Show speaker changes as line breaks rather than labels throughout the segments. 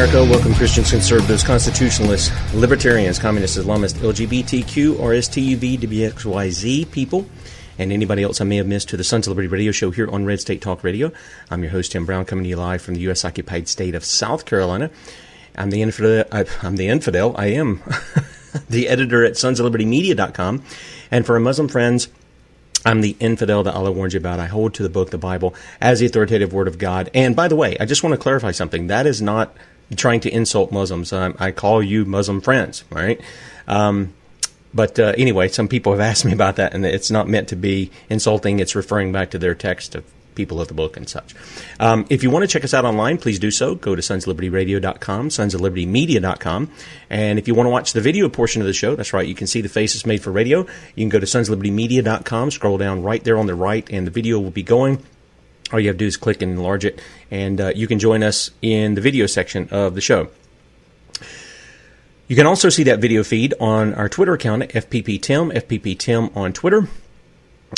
America. Welcome, Christians, conservatives, constitutionalists, libertarians, communists, Islamists, LGBTQ, RSTUV, WXYZ people, and anybody else I may have missed to the Sons of Liberty radio show here on Red State Talk Radio. I'm your host, Tim Brown, coming to you live from the U.S. occupied state of South Carolina. I'm the infidel. I'm the infidel. I am the editor at sons of liberty media.com. And for our Muslim friends, I'm the infidel that Allah warns you about. I hold to the book, the Bible, as the authoritative word of God. And by the way, I just want to clarify something. That is not trying to insult Muslims. Um, I call you Muslim friends, right? Um, but uh, anyway, some people have asked me about that, and it's not meant to be insulting. It's referring back to their text of people of the book and such. Um, if you want to check us out online, please do so. Go to sonslibertyradio.com, sonsoflibertymedia.com. And if you want to watch the video portion of the show, that's right, you can see the faces made for radio. You can go to sonslibertymedia.com, scroll down right there on the right, and the video will be going. All you have to do is click and enlarge it, and uh, you can join us in the video section of the show. You can also see that video feed on our Twitter account at FPPTim, FPPTim on Twitter,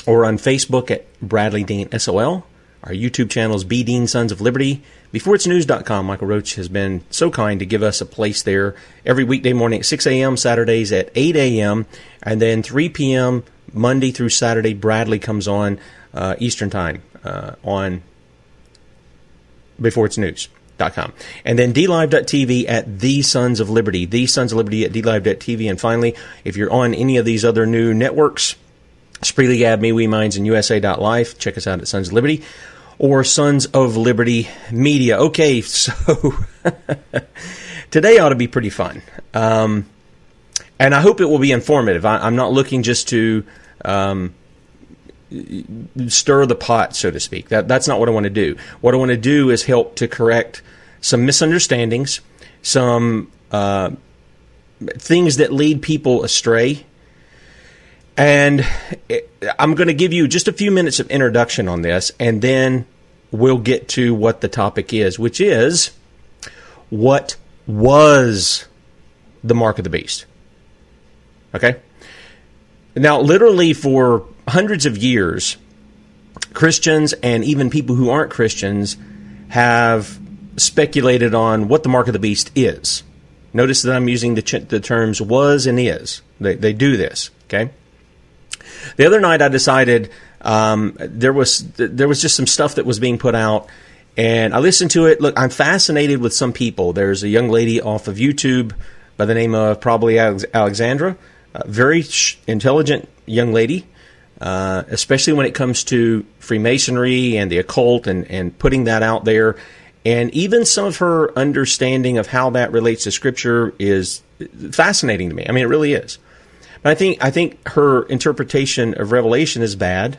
or on Facebook at Bradley Dean SOL. Our YouTube channel is B Dean Sons of Liberty. BeforeIt'sNews.com, Michael Roach has been so kind to give us a place there every weekday morning at 6 a.m., Saturdays at 8 a.m., and then 3 p.m. Monday through Saturday. Bradley comes on uh, Eastern Time uh, on Before It's News. And then DLive.tv at The Sons of Liberty. The Sons of Liberty at DLive.tv. And finally, if you're on any of these other new networks, Spreely Gab, MeWe Minds, and USA.life. Check us out at Sons of Liberty or Sons of Liberty Media. Okay, so today ought to be pretty fun. Um, and I hope it will be informative. I, am not looking just to um, stir the pot, so to speak. That, that's not what I want to do. What I want to do is help to correct some misunderstandings, some uh, things that lead people astray and I'm going to give you just a few minutes of introduction on this, and then we'll get to what the topic is, which is what was the mark of the beast. Okay? Now, literally, for hundreds of years, Christians and even people who aren't Christians have speculated on what the mark of the beast is. Notice that I'm using the, ch- the terms was and is. They, they do this, okay? The other night, I decided um, there was there was just some stuff that was being put out, and I listened to it. Look, I'm fascinated with some people. There's a young lady off of YouTube by the name of probably Alexandra, a very intelligent young lady. Uh, especially when it comes to Freemasonry and the occult and, and putting that out there. And even some of her understanding of how that relates to Scripture is fascinating to me. I mean, it really is. But I think I think her interpretation of Revelation is bad,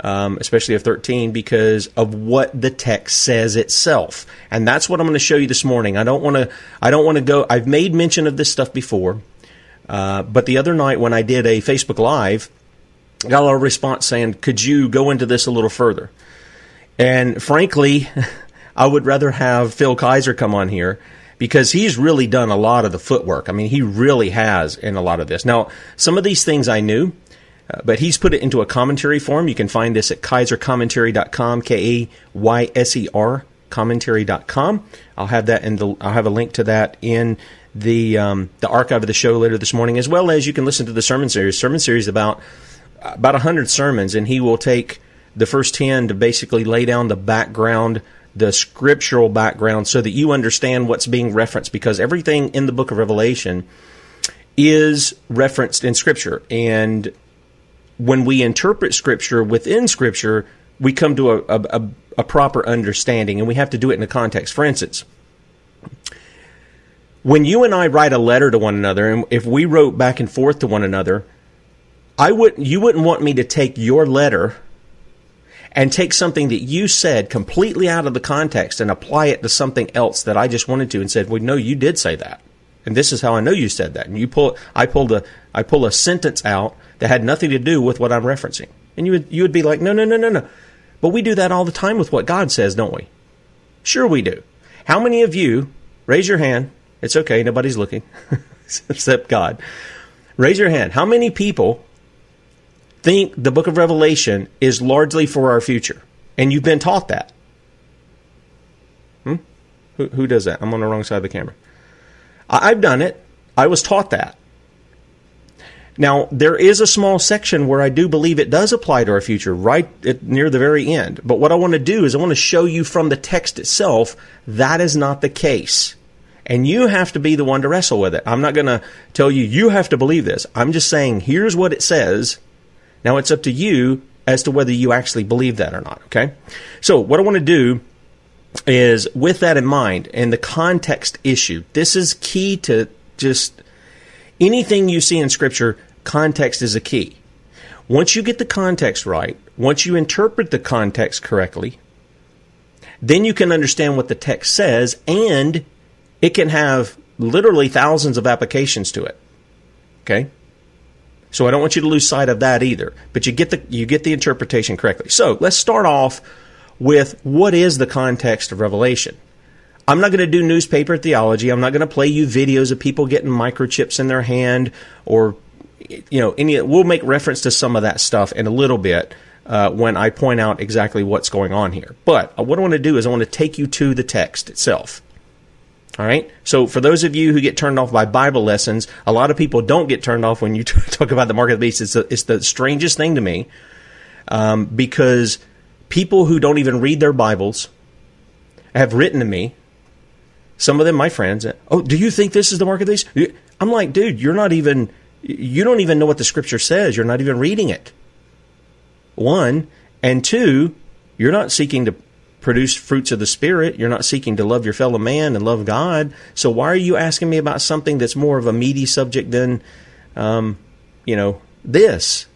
um, especially of 13, because of what the text says itself, and that's what I'm going to show you this morning. I don't want to I don't want to go. I've made mention of this stuff before, uh, but the other night when I did a Facebook Live, got a lot of response saying, "Could you go into this a little further?" And frankly, I would rather have Phil Kayser come on here because he's really done a lot of the footwork. I mean, he really has in a lot of this. Now, some of these things I knew, uh, but he's put it into a commentary form. You can find this at kaysercommentary.com, K A Y S E R commentary.com. I'll have that in the I'll have a link to that in the um, the archive of the show later this morning, as well as you can listen to the sermon series. Sermon series about about hundred sermons, and he will take the first 10 to basically lay down the background, the scriptural background, so that you understand what's being referenced, because everything in the book of Revelation is referenced in Scripture. And when we interpret Scripture within Scripture, we come to a, a, a, proper understanding, and we have to do it in a context. For instance, when you and I write a letter to one another, and if we wrote back and forth to one another, I wouldn't you wouldn't want me to take your letter and take something that you said completely out of the context and apply it to something else that I just wanted to and said, "Well, no, you did say that." And this is how I know you said that. And you pull I pulled a I pull a sentence out that had nothing to do with what I'm referencing. And you would you would be like, "No, no, no, no, no." But we do that all the time with what God says, don't we? Sure we do. How many of you raise your hand? It's okay, nobody's looking except God. Raise your hand. How many people think the book of Revelation is largely for our future. And you've been taught that. Hmm? Who, who does that? I'm on the wrong side of the camera. I, I've done it. I was taught that. Now, there is a small section where I do believe it does apply to our future, right at, near the very end. But what I want to do is I want to show you from the text itself that is not the case. And you have to be the one to wrestle with it. I'm not going to tell you, you have to believe this. I'm just saying, here's what it says, now it's up to you as to whether you actually believe that or not, okay? So, what I want to do is with that in mind and the context issue, this is key to just anything you see in Scripture, context is a key. Once you get the context right, once you interpret the context correctly, then you can understand what the text says and it can have literally thousands of applications to it. Okay? So I don't want you to lose sight of that either. But you get the you get the interpretation correctly. So let's start off with what is the context of Revelation. I'm not going to do newspaper theology. I'm not going to play you videos of people getting microchips in their hand or you know any. We'll make reference to some of that stuff in a little bit uh, when I point out exactly what's going on here. But uh, what I want to do is I want to take you to the text itself. All right. So for those of you who get turned off by Bible lessons, a lot of people don't get turned off when you talk about the mark of the beast. It's, a, it's the strangest thing to me um, because people who don't even read their Bibles have written to me. Some of them, my friends. Oh, do you think this is the mark of the beast? I'm like, dude, you're not even. You don't even know what the Scripture says. You're not even reading it. One and two, you're not seeking to produce fruits of the Spirit. You're not seeking to love your fellow man and love God. So why are you asking me about something that's more of a meaty subject than, um, you know, this?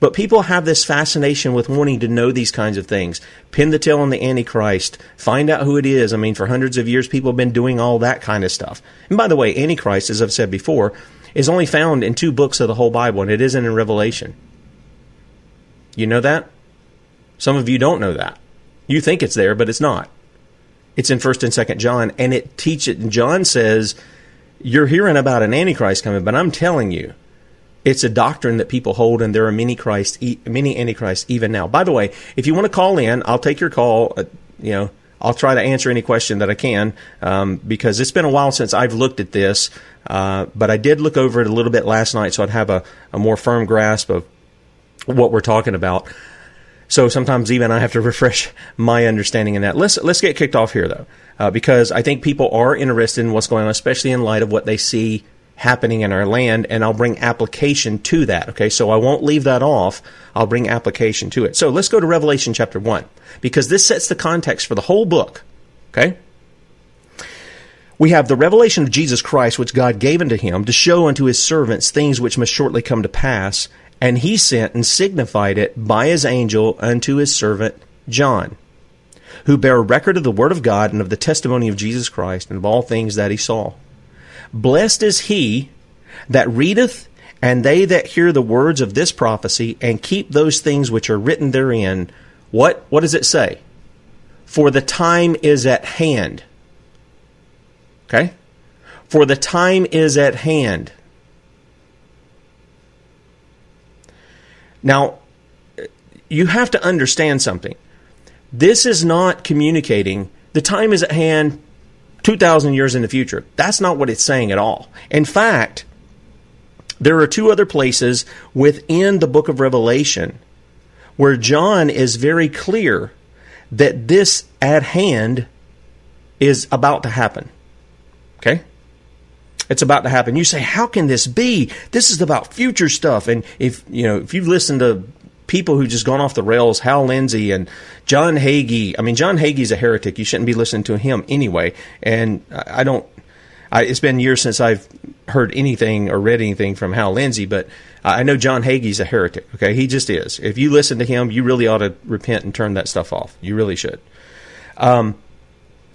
But people have this fascination with wanting to know these kinds of things. Pin the tail on the Antichrist. Find out who it is. I mean, for hundreds of years, people have been doing all that kind of stuff. And by the way, Antichrist, as I've said before, is only found in two books of the whole Bible, and it isn't in Revelation. You know that? Some of you don't know that. You think it's there, but it's not. It's in First and Second John, and it teaches. It. John says you're hearing about an antichrist coming, but I'm telling you, it's a doctrine that people hold, and there are many Christ, many antichrists even now. By the way, if you want to call in, I'll take your call. Uh, you know, I'll try to answer any question that I can um, because it's been a while since I've looked at this. Uh, but I did look over it a little bit last night, so I'd have a, a more firm grasp of what we're talking about. So sometimes even I have to refresh my understanding in that. Let's let's get kicked off here though, uh, because I think people are interested in what's going on, especially in light of what they see happening in our land, and I'll bring application to that. Okay, so I won't leave that off. I'll bring application to it. So let's go to Revelation chapter one, because this sets the context for the whole book. Okay. We have the revelation of Jesus Christ, which God gave unto him to show unto his servants things which must shortly come to pass and he sent and signified it by his angel unto his servant John, who bare record of the word of God and of the testimony of Jesus Christ and of all things that he saw. Blessed is he that readeth, and they that hear the words of this prophecy, and keep those things which are written therein. What, what does it say? For the time is at hand. Okay? For the time is at hand. Now, you have to understand something. This is not communicating the time is at hand 2,000 years in the future. That's not what it's saying at all. In fact, there are two other places within the book of Revelation where John is very clear that this at hand is about to happen. Okay? It's about to happen. You say, how can this be? This is about future stuff. And if you know, if you've listened to people who just gone off the rails, Hal Lindsey and John Hagee. I mean, John Hagee's a heretic. You shouldn't be listening to him anyway. And I don't. I, it's been years since I've heard anything or read anything from Hal Lindsey, but I know John Hagee's a heretic. Okay, he just is. If you listen to him, you really ought to repent and turn that stuff off. You really should. Um,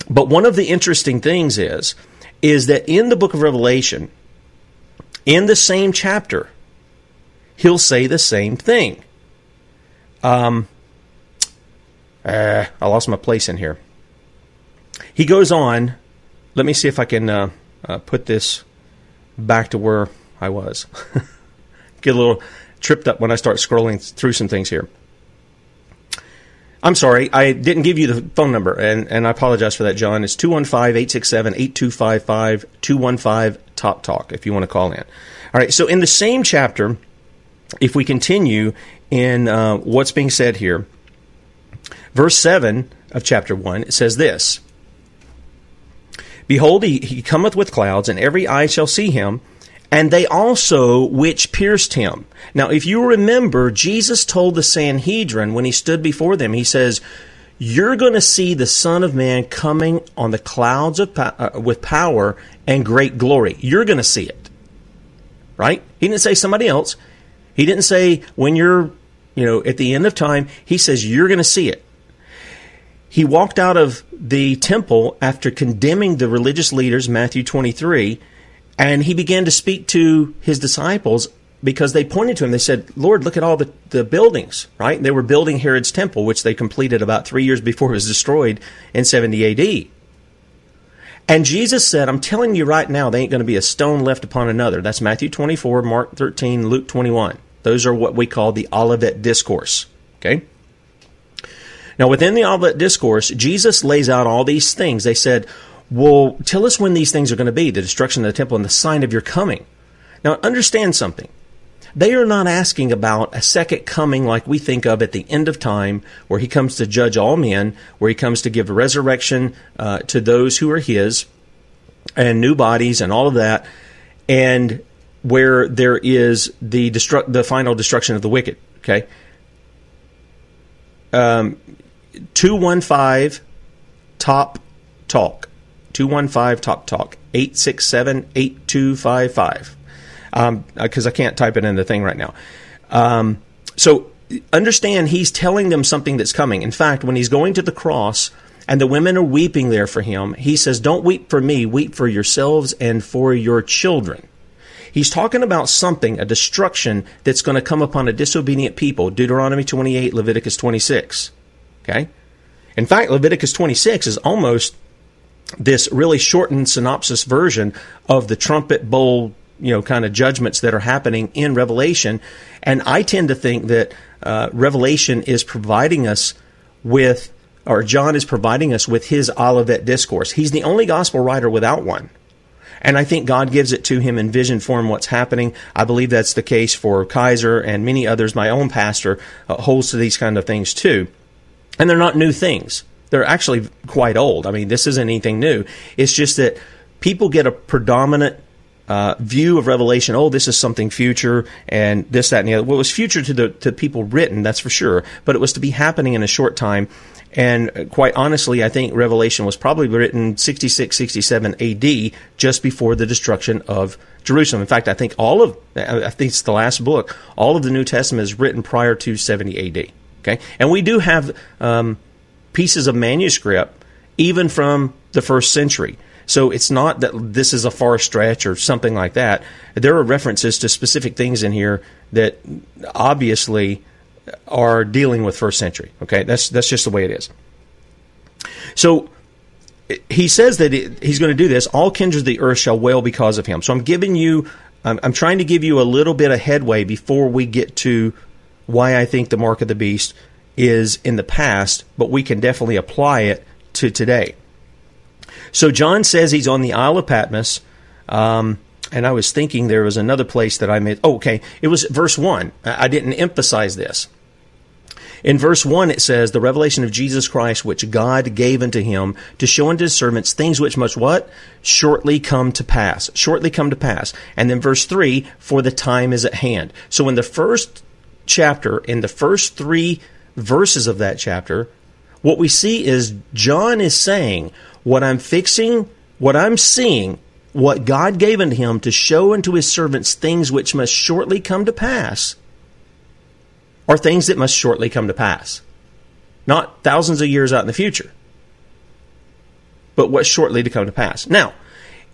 but one of the interesting things is is that in the book of Revelation, in the same chapter, he'll say the same thing. Um, uh, I lost my place in here. He goes on. Let me see if I can uh, uh, put this back to where I was. Get a little tripped up when I start scrolling through some things here. I'm sorry, I didn't give you the phone number, and, and I apologize for that, John. It's 215 867 8255 215 Top Talk if you want to call in. All right, so in the same chapter, if we continue in uh, what's being said here, verse 7 of chapter 1, it says this Behold, he, he cometh with clouds, and every eye shall see him and they also which pierced him. Now, if you remember, Jesus told the Sanhedrin when he stood before them, he says, You're going to see the Son of Man coming on the clouds of uh, with power and great glory. You're going to see it. Right? He didn't say somebody else. He didn't say when you're, you know, at the end of time. He says, You're going to see it. He walked out of the temple after condemning the religious leaders, Matthew 23 and he began to speak to his disciples because they pointed to him. They said, Lord, look at all the, the buildings, right? They were building Herod's temple, which they completed about three years before it was destroyed in 70 AD. And Jesus said, I'm telling you right now, they ain't going to be a stone left upon another. That's Matthew 24, Mark 13, Luke 21. Those are what we call the Olivet Discourse. Okay? Now, within the Olivet Discourse, Jesus lays out all these things. They said, well, tell us when these things are going to be the destruction of the temple and the sign of your coming. Now, understand something. They are not asking about a second coming like we think of at the end of time, where he comes to judge all men, where he comes to give resurrection uh, to those who are his, and new bodies and all of that, and where there is the destru- the final destruction of the wicked. Okay. Um, two one five top talk 215 Top Talk, 867 8255. Because um, I can't type it in the thing right now. Um, so understand he's telling them something that's coming. In fact, when he's going to the cross and the women are weeping there for him, he says, Don't weep for me, weep for yourselves and for your children. He's talking about something, a destruction that's going to come upon a disobedient people. Deuteronomy 28, Leviticus 26. Okay? In fact, Leviticus 26 is almost this really shortened synopsis version of the trumpet bowl you know kind of judgments that are happening in revelation and i tend to think that uh, revelation is providing us with or john is providing us with his olivet discourse he's the only gospel writer without one and I think God gives it to him in vision form what's happening. I believe that's the case for Kayser and many others. My own pastor uh, holds to these kind of things too. And they're not new things they're actually quite old. I mean, this isn't anything new. It's just that people get a predominant uh, view of Revelation. Oh, this is something future, and this, that, and the other. Well, it was future to the to people written, that's for sure. But it was to be happening in a short time. And quite honestly, I think Revelation was probably written 66, 67 AD, just before the destruction of Jerusalem. In fact, I think all of, I think it's the last book, all of the New Testament is written prior to 70 AD. Okay? And we do have um, pieces of manuscript, even from the first century. So it's not that this is a far stretch or something like that. There are references to specific things in here that obviously are dealing with first century. Okay, that's that's just the way it is. So he says that he's going to do this. All kindreds of the earth shall wail because of him. So I'm giving you, I'm, I'm trying to give you a little bit of headway before we get to why I think the mark of the beast is in the past, but we can definitely apply it to today. So John says he's on the Isle of Patmos. Um, and I was thinking there was another place that I made. Oh, okay. It was verse 1. I didn't emphasize this. In verse 1, it says, The revelation of Jesus Christ, which God gave unto him to show unto his servants things which must what? Shortly come to pass. Shortly come to pass. And then verse 3, For the time is at hand. So in the first chapter, in the first three verses of that chapter, what we see is John is saying, What I'm fixing, what I'm seeing, what God gave unto him to show unto his servants things which must shortly come to pass are things that must shortly come to pass. Not thousands of years out in the future, but what's shortly to come to pass. Now,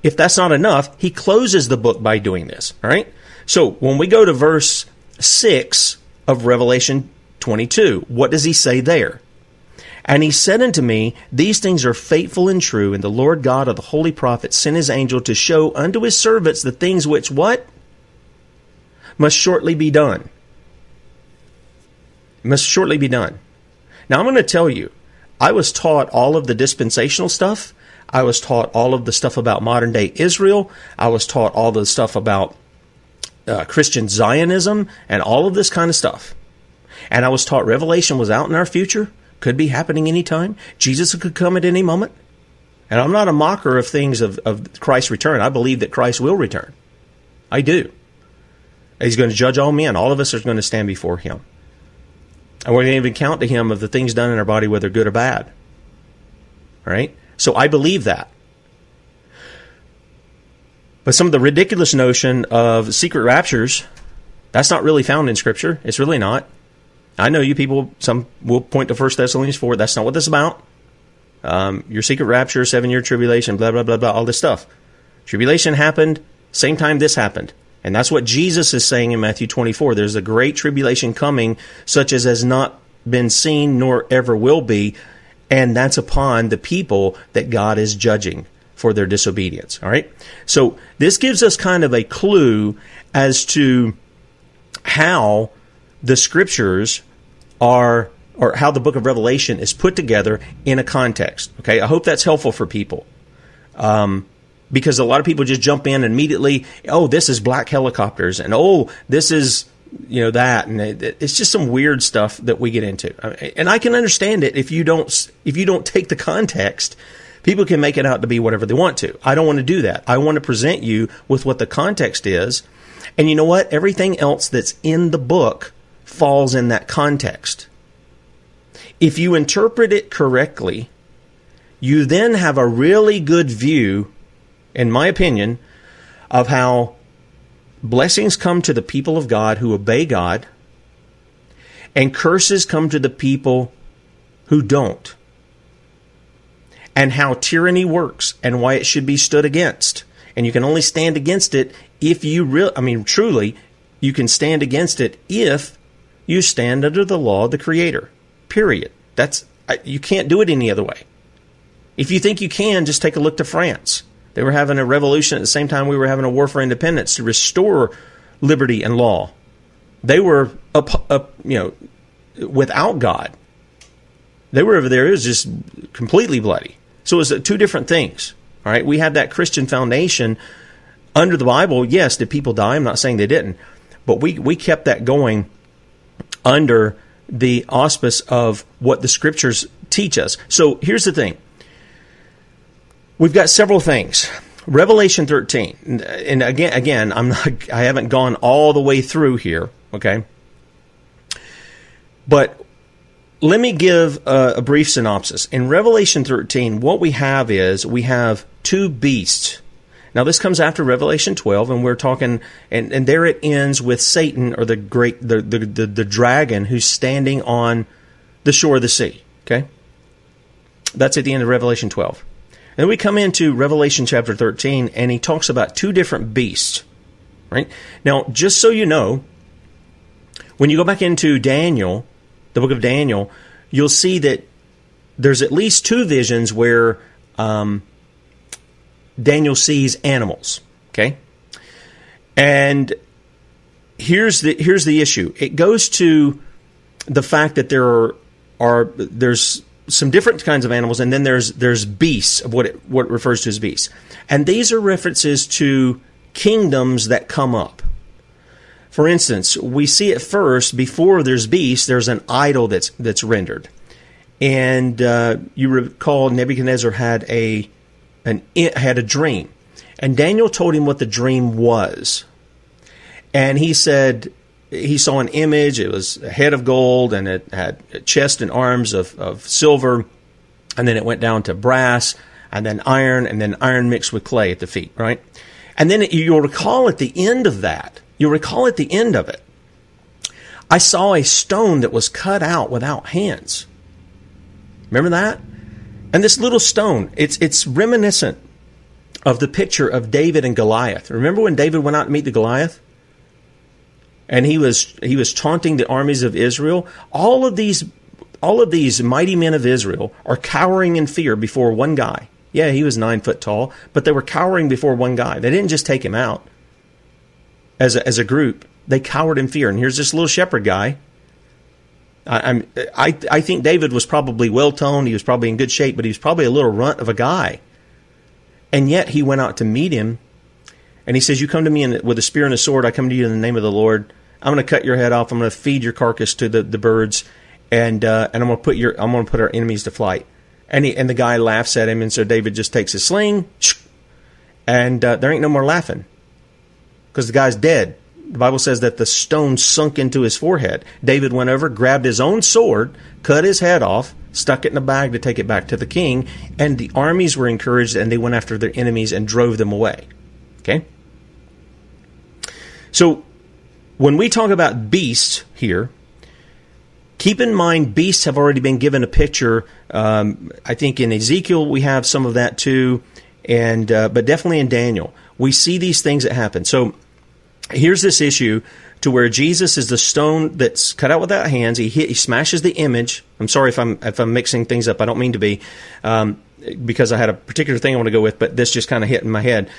if that's not enough, he closes the book by doing this. All right? So when we go to verse 6 of Revelation 22, what does he say there? And he said unto me, These things are faithful and true, and the Lord God of the holy prophets sent his angel to show unto his servants the things which what? Must shortly be done must shortly be done. Now, I'm going to tell you, I was taught all of the dispensational stuff. I was taught all of the stuff about modern day Israel. I was taught all the stuff about uh, Christian Zionism and all of this kind of stuff. And I was taught Revelation was out in our future, could be happening anytime. Jesus could come at any moment. And I'm not a mocker of things of, of Christ's return. I believe that Christ will return. I do. He's going to judge all men. All of us are going to stand before him. And we're going to even count to him of the things done in our body, whether good or bad. All right? So I believe that. But some of the ridiculous notion of secret raptures, that's not really found in Scripture. It's really not. I know you people, some will point to 1 Thessalonians 4. That's not what this is about. Um, your secret rapture, seven year tribulation, blah, blah, blah, blah, all this stuff. Tribulation happened, same time this happened. And that's what Jesus is saying in Matthew 24. There's a great tribulation coming, such as has not been seen nor ever will be. And that's upon the people that God is judging for their disobedience. All right? So this gives us kind of a clue as to how the scriptures are, or how the book of Revelation is put together in a context. Okay? I hope that's helpful for people. Um, because a lot of people just jump in and immediately, oh, this is black helicopters, and oh, this is you know that, and it's just some weird stuff that we get into. And I can understand it if you don't if you don't take the context. People can make it out to be whatever they want to. I don't want to do that. I want to present you with what the context is. And you know what? Everything else that's in the book falls in that context. If you interpret it correctly, you then have a really good view in my opinion, of how blessings come to the people of God who obey God, and curses come to the people who don't, and how tyranny works and why it should be stood against. And you can only stand against it if you really, I mean, truly, you can stand against it if you stand under the law of the Creator. Period. That's you can't do it any other way. If you think you can, just take a look to France. They were having a revolution at the same time we were having a war for independence to restore liberty and law. They were you know, without God. They were over there. It was just completely bloody. So it was uh, two different things. All right, we had that Christian foundation under the Bible. Yes, did people die? I'm not saying they didn't, but we we kept that going under the auspice of what the Scriptures teach us. So here's the thing We've got several things. Revelation 13. And again again, I'm not I haven't gone all the way through here, okay? But let me give a, a brief synopsis. In Revelation 13, what we have is we have two beasts. Now this comes after Revelation 12, and we're talking, and, and there it ends with Satan or the great, the, the, the, the dragon who's standing on the shore of the sea. Okay? That's at the end of Revelation 12. Then we come into Revelation chapter 13, and he talks about two different beasts. Right? Now, just so you know, when you go back into Daniel, the book of Daniel, you'll see that there's at least two visions where um, Daniel sees animals. Okay? And here's the here's the issue. It goes to the fact that there are, are there's some different kinds of animals, and then there's there's beasts of what it, what it refers to as beasts, and these are references to kingdoms that come up. For instance, we see it first before there's beasts. There's an idol that's that's rendered, and uh, you recall Nebuchadnezzar had a an had a dream, and Daniel told him what the dream was, and he said he saw an image. It was a head of gold, and it had a chest and arms of, of silver, and then it went down to brass, and then iron, and then iron mixed with clay at the feet, right? And then you'll recall at the end of that, you'll recall at the end of it, I saw a stone that was cut out without hands. Remember that? And this little stone, it's it's reminiscent of the picture of David and Goliath. Remember when David went out to meet the Goliath? And he was he was taunting the armies of Israel. All of these all of these mighty men of Israel are cowering in fear before one guy. Yeah, he was nine foot tall, but they were cowering before one guy. They didn't just take him out as a, as a group. They cowered in fear. And here's this little shepherd guy. I, I, I think David was probably well toned. He was probably in good shape, but he was probably a little runt of a guy. And yet he went out to meet him, and he says, "You come to me in, with a spear and a sword. I come to you in the name of the Lord. I'm going to cut your head off. I'm going to feed your carcass to the, the birds, and uh, and I'm going to put your I'm going to put our enemies to flight." And he, and the guy laughs at him, and so David just takes his sling, and uh, there ain't no more laughing because the guy's dead. The Bible says that the stone sunk into his forehead. David went over, grabbed his own sword, cut his head off, stuck it in a bag to take it back to the king, and the armies were encouraged and they went after their enemies and drove them away. Okay? So, when we talk about beasts here, Keep in mind, beasts have already been given a picture. Um, I think in Ezekiel we have some of that too, and uh, but definitely in Daniel we see these things that happen. So here's this issue to where Jesus is the stone that's cut out without hands. He hit, he smashes the image. I'm sorry if I'm if I'm mixing things up. I don't mean to be, um, because I had a particular thing I want to go with, but this just kind of hit in my head.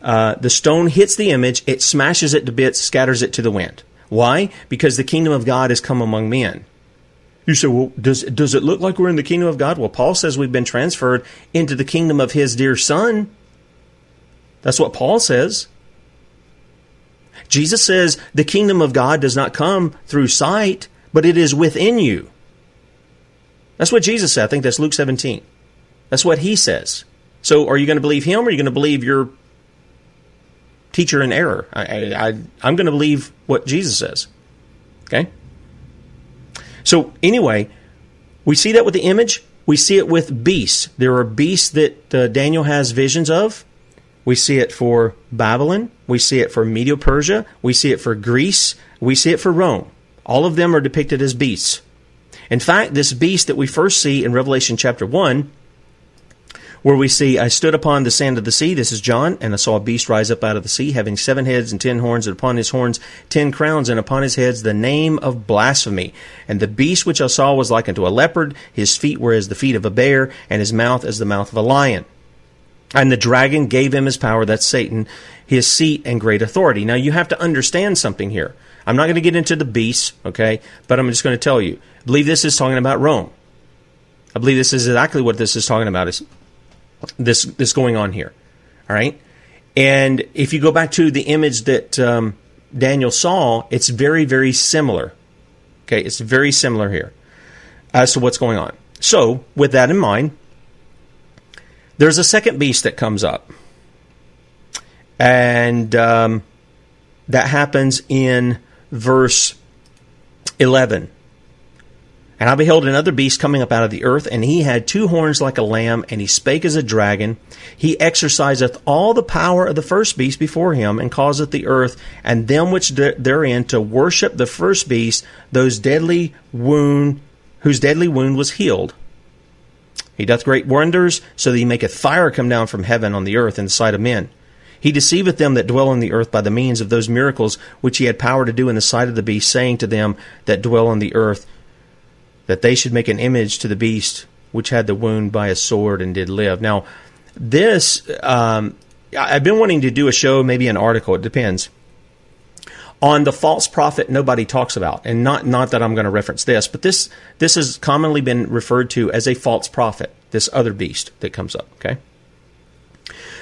Uh, the stone hits the image, it smashes it to bits, scatters it to the wind. Why? Because the kingdom of God has come among men. You say, well, does, does it look like we're in the kingdom of God? Well, Paul says we've been transferred into the kingdom of his dear son. That's what Paul says. Jesus says the kingdom of God does not come through sight, but it is within you. That's what Jesus said. I think that's Luke 17. That's what he says. So are you going to believe him or are you going to believe your teacher in error? I, I'm going to believe what Jesus says. Okay? So, anyway, we see that with the image. We see it with beasts. There are beasts that uh, Daniel has visions of. We see it for Babylon. We see it for Medo Persia. We see it for Greece. We see it for Rome. All of them are depicted as beasts. In fact, this beast that we first see in Revelation chapter 1 where we see, I stood upon the sand of the sea, this is John, and I saw a beast rise up out of the sea, having seven heads and ten horns, and upon his horns ten crowns, and upon his heads the name of blasphemy. And the beast which I saw was like unto a leopard, his feet were as the feet of a bear, and his mouth as the mouth of a lion. And the dragon gave him his power, that's Satan, his seat and great authority. Now you have to understand something here. I'm not going to get into the beasts, okay, but I'm just going to tell you. I believe this is talking about Rome. I believe this is exactly what this is talking about. Is this this going on here. All right, and if you go back to the image that um, Daniel saw, it's very very similar. Okay, it's very similar here as to what's going on. So, with that in mind, there's a second beast that comes up, and um, that happens in verse eleven. And I beheld another beast coming up out of the earth, and he had two horns like a lamb, and he spake as a dragon. He exerciseth all the power of the first beast before him, and causeth the earth and them which therein to worship the first beast, those deadly wound, whose deadly wound was healed. He doth great wonders, so that he maketh fire come down from heaven on the earth in the sight of men. He deceiveth them that dwell on the earth by the means of those miracles which he had power to do in the sight of the beast, saying to them that dwell on the earth, that they should make an image to the beast which had the wound by a sword and did live. Now, this, um, I've been wanting to do a show, maybe an article, it depends, on the false prophet nobody talks about. And not, not that I'm going to reference this, but this, this has commonly been referred to as a false prophet, this other beast that comes up, okay?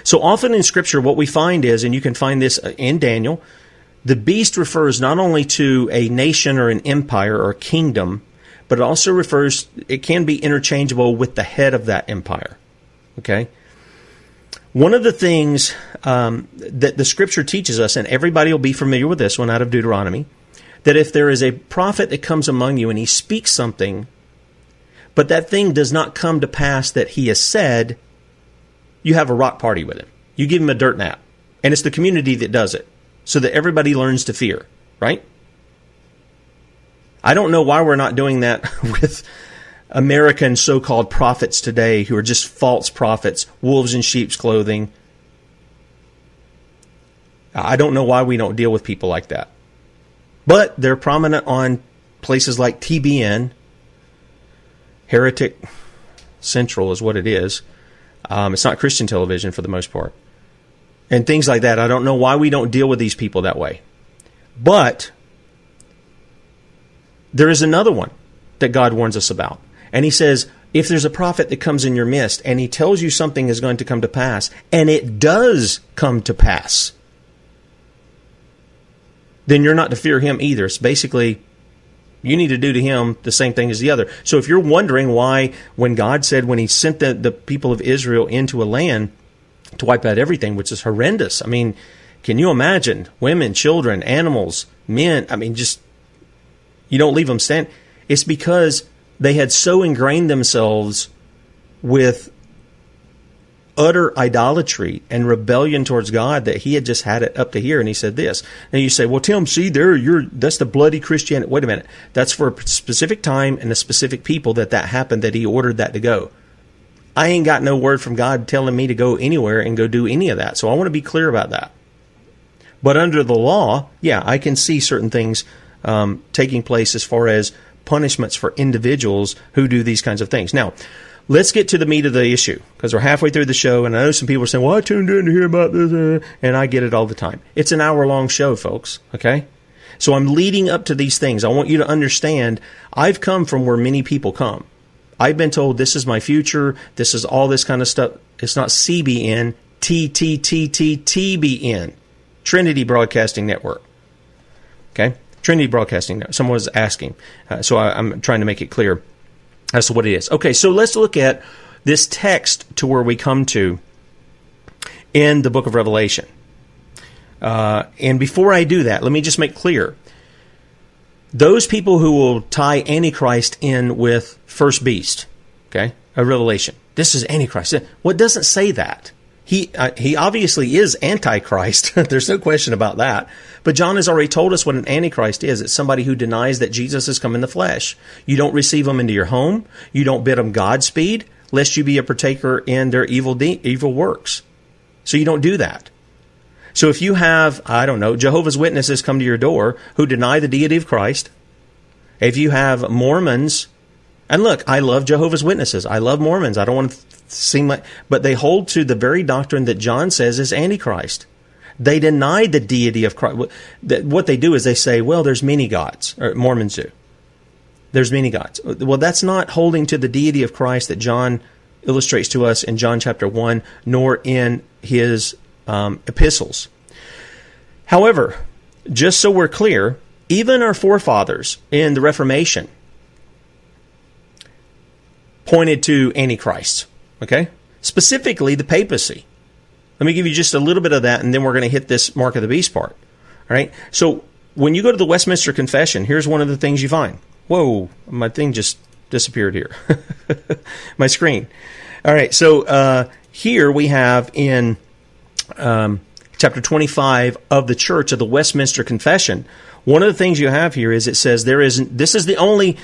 So often in Scripture, what we find is, and you can find this in Daniel, the beast refers not only to a nation or an empire or a kingdom, but it also refers, it can be interchangeable with the head of that empire. Okay? One of the things um, that the scripture teaches us, and everybody will be familiar with this one out of Deuteronomy, that if there is a prophet that comes among you and he speaks something, but that thing does not come to pass that he has said, you have a rock party with him. You give him a dirt nap. And it's the community that does it so that everybody learns to fear, right? I don't know why we're not doing that with American so called prophets today who are just false prophets, wolves in sheep's clothing. I don't know why we don't deal with people like that. But they're prominent on places like TBN. Heretic Central is what it is. Um, it's not Christian television for the most part. And things like that. I don't know why we don't deal with these people that way. But there is another one that God warns us about. And he says, if there's a prophet that comes in your midst and he tells you something is going to come to pass, and it does come to pass, then you're not to fear him either. It's basically you need to do to him the same thing as the other. So if you're wondering why, when God said when he sent the, the people of Israel into a land to wipe out everything, which is horrendous, I mean, can you imagine women, children, animals, men? I mean, just you don't leave them stand. It's because they had so ingrained themselves with utter idolatry and rebellion towards God that he had just had it up to here. And he said this. And you say, well, Tim, see there, you're, that's the bloody Christianity. Wait a minute. That's for a specific time and a specific people that that happened, that he ordered that to go. I ain't got no word from God telling me to go anywhere and go do any of that. So I want to be clear about that. But under the law, yeah, I can see certain things um, taking place as far as punishments for individuals who do these kinds of things. Now, let's get to the meat of the issue because we're halfway through the show, and I know some people are saying, "Well, I tuned in to hear about this," uh, and I get it all the time. It's an hour-long show, folks. Okay, so I'm leading up to these things. I want you to understand. I've come from where many people come. I've been told this is my future. This is all this kind of stuff. It's not CBN, T T T T T B N, Trinity Broadcasting Network. Okay, Trinity Broadcasting. Someone was asking, uh, so I, I'm trying to make it clear to what it is. Okay, so let's look at this text to where we come to in the book of Revelation. Uh, and before I do that, let me just make clear those people who will tie Antichrist in with first beast, okay, a Revelation. This is Antichrist. What doesn't say that? He uh, he obviously is antichrist. There's no question about that. But John has already told us what an antichrist is. It's somebody who denies that Jesus has come in the flesh. You don't receive them into your home. You don't bid them Godspeed, lest you be a partaker in their evil de- evil works. So you don't do that. So if you have, I don't know, Jehovah's Witnesses come to your door who deny the deity of Christ, if you have Mormons, and look, I love Jehovah's Witnesses. I love Mormons. I don't want to seem like, but they hold to the very doctrine that John says is Antichrist. They deny the deity of Christ. What they do is they say, well, there's many gods, or Mormons do. There's many gods. Well, that's not holding to the deity of Christ that John illustrates to us in John chapter 1, nor in his um, epistles. However, just so we're clear, even our forefathers in the Reformation pointed to Antichrist. Okay? Specifically, the papacy. Let me give you just a little bit of that, and then we're going to hit this mark of the beast part. All right? So, when you go to the Westminster Confession, here's one of the things you find. Whoa, my thing just disappeared here. my screen. All right, so uh, here we have in um, chapter 25 of the Church of the Westminster Confession, one of the things you have here is it says there is this is the only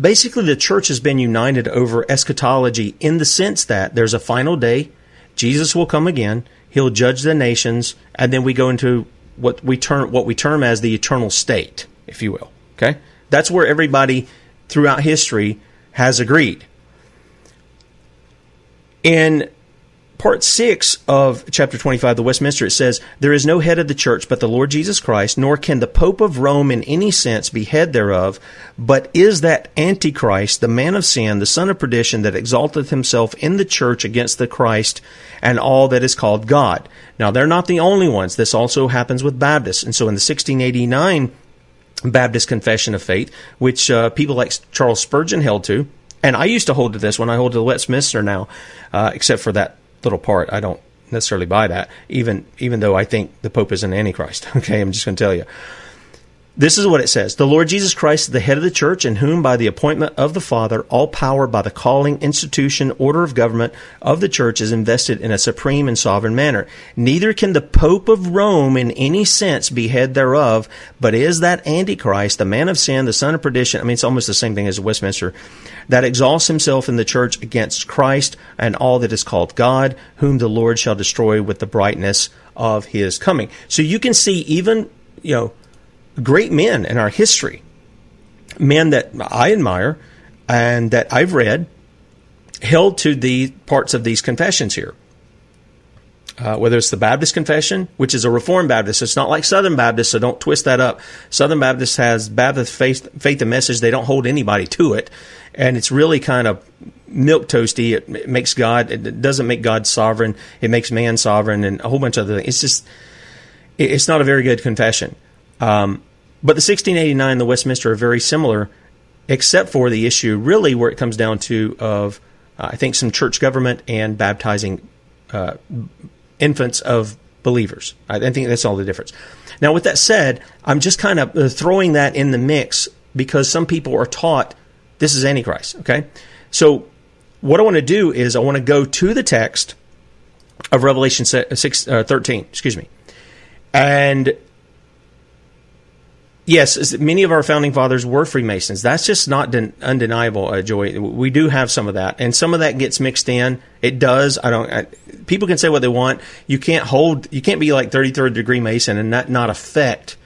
basically the church has been united over eschatology in the sense that there's a final day, Jesus will come again, he'll judge the nations, and then we go into what we term what we term as the eternal state, if you will. Okay? That's where everybody throughout history has agreed. In part six of chapter 25, the Westminster, it says, There is no head of the church but the Lord Jesus Christ, nor can the Pope of Rome in any sense be head thereof, but is that Antichrist, the man of sin, the son of perdition, that exalteth himself in the church against the Christ and all that is called God. Now, they're not the only ones. This also happens with Baptists. And so in the 1689 Baptist Confession of Faith, which uh, people like Charles Spurgeon held to, and I used to hold to this when I hold to the Westminster now, uh, except for that little part. I don't necessarily buy that, even even though I think the Pope is an antichrist. Okay, I'm just going to tell you. This is what it says The Lord Jesus Christ, the head of the church, in whom by the appointment of the Father, all power by the calling, institution, order of government of the church is invested in a supreme and sovereign manner. Neither can the Pope of Rome in any sense be head thereof, but is that Antichrist, the man of sin, the son of perdition. I mean, it's almost the same thing as Westminster, that exalts himself in the church against Christ and all that is called God, whom the Lord shall destroy with the brightness of his coming. So you can see even, you know, great men in our history, men that I admire and that I've read, held to the parts of these confessions here. Uh, whether it's the Baptist Confession, which is a Reformed Baptist, it's not like Southern Baptist, so don't twist that up. Southern Baptist has Baptist faith, faith and message; they don't hold anybody to it, and it's really kind of milk toasty. It, it makes God, it doesn't make God sovereign. It makes man sovereign, and a whole bunch of other things. It's just, it, it's not a very good confession. Um, but the 1689 and the Westminster are very similar, except for the issue really where it comes down to of uh, I think some church government and baptizing uh, infants of believers. I think that's all the difference. Now, with that said, I'm just kind of uh, throwing that in the mix because some people are taught this is Antichrist. Okay, so what I want to do is I want to go to the text of Revelation 6, uh, 13. Excuse me, and yes, many of our founding fathers were Freemasons. That's just not den- undeniable, uh, Joy. We do have some of that, and some of that gets mixed in. It does. I don't. I, people can say what they want. You can't hold. You can't be like thirty third degree Mason and not not affect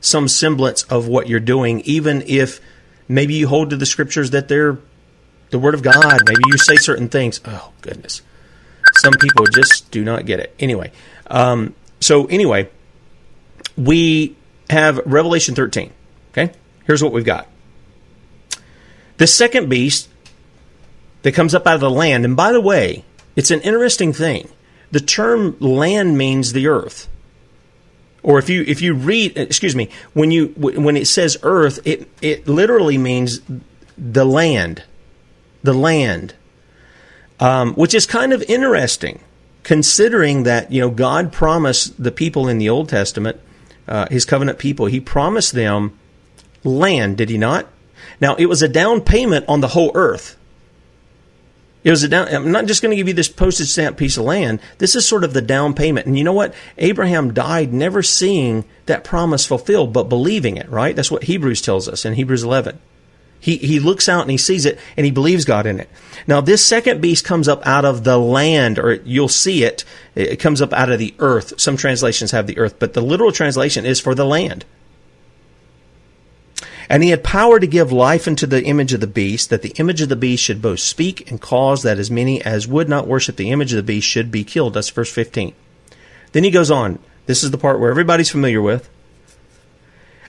some semblance of what you're doing, even if maybe you hold to the scriptures that they're the word of God. Maybe you say certain things. Oh goodness, some people just do not get it. Anyway, um, so anyway, we have Revelation 13. Okay? Here's what we've got. The second beast that comes up out of the land, and by the way, it's an interesting thing. The term land means the earth. Or if you if you read excuse me, when you when it says earth, it it literally means the land. The land. Um, which is kind of interesting considering that you know God promised the people in the Old Testament uh, his covenant people, he promised them land, did he not? Now, it was a down payment on the whole earth. It was a down, I'm not just going to give you this postage stamp piece of land. This is sort of the down payment. And you know what? Abraham died never seeing that promise fulfilled, but believing it, right? That's what Hebrews tells us in Hebrews 11. He, he looks out and he sees it and he believes God in it. Now, this second beast comes up out of the land, or you'll see it. It comes up out of the earth. Some translations have the earth, but the literal translation is for the land. And he had power to give life unto the image of the beast, that the image of the beast should both speak and cause that as many as would not worship the image of the beast should be killed. That's verse 15. Then he goes on. This is the part where everybody's familiar with.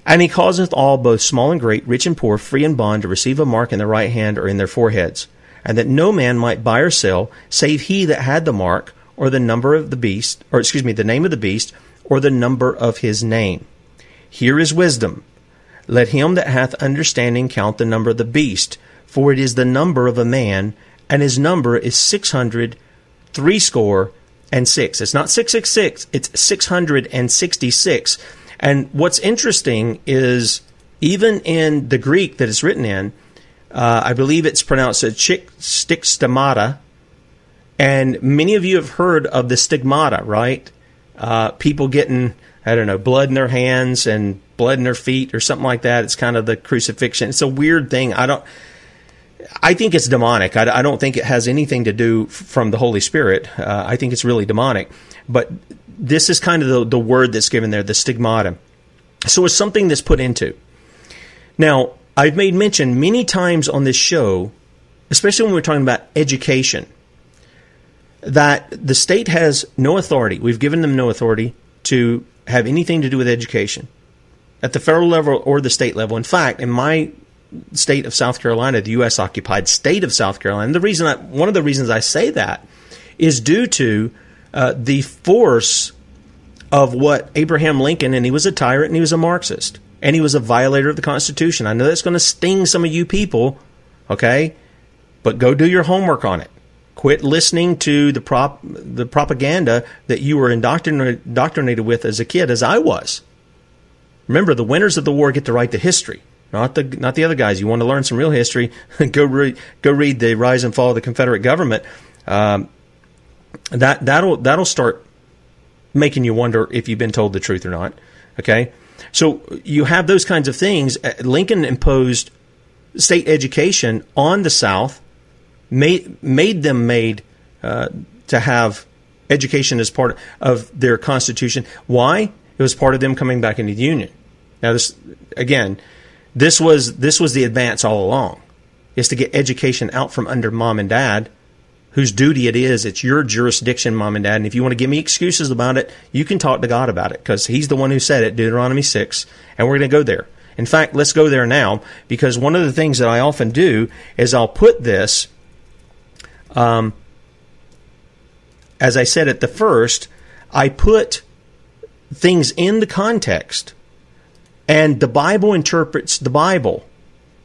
And he causeth all, both small and great, rich and poor, free and bond, to receive a mark in their right hand or in their foreheads, and that no man might buy or sell, save he that had the mark, or the number of the beast, or excuse me, the name of the beast, or the number of his name. Here is wisdom. Let him that hath understanding count the number of the beast, for it is the number of a man, and his number is six hundred threescore and six. It's not six six six, it's six hundred and sixty six. And what's interesting is even in the Greek that it's written in, uh, I believe it's pronounced a chick stick stigmata. And many of you have heard of the stigmata, right? Uh, people getting, I don't know, blood in their hands and blood in their feet or something like that. It's kind of the crucifixion. It's a weird thing. I don't. I think it's demonic. I, I don't think it has anything to do from the Holy Spirit. Uh, I think it's really demonic. But this is kind of the, the word that's given there, the stigmata. So it's something that's put into. Now, I've made mention many times on this show, especially when we're talking about education. that the state has no authority. We've given them no authority to have anything to do with education at the federal level or the state level. In fact, in my state of South Carolina, the U.S. occupied state of South Carolina, the reason I, one of the reasons I say that is due to uh, the force of what Abraham Lincoln, and he was a tyrant and he was a Marxist and he was a violator of the Constitution. I know that's going to sting some of you people, okay? But go do your homework on it. Quit listening to the prop the propaganda that you were indoctrinated, with as a kid, as I was. Remember, the winners of the war get to write the history, not the not the other guys. You want to learn some real history? go read go read the rise and fall of the Confederate government. Um, that that'll that'll start making you wonder if you've been told the truth or not. Okay, so you have those kinds of things. Uh, Lincoln imposed state education on the South made made them made uh, to have education as part of their constitution. Why? It was part of them coming back into the union. Now, this again, this was this was the advance all along, is to get education out from under mom and dad, whose duty it is. It's your jurisdiction, mom and dad. And if you want to give me excuses about it, you can talk to God about it because He's the one who said it, Deuteronomy six, and we're going to go there. In fact, let's go there now because one of the things that I often do is I'll put this um, as I said at the first, I put things in the context, and the Bible interprets the Bible.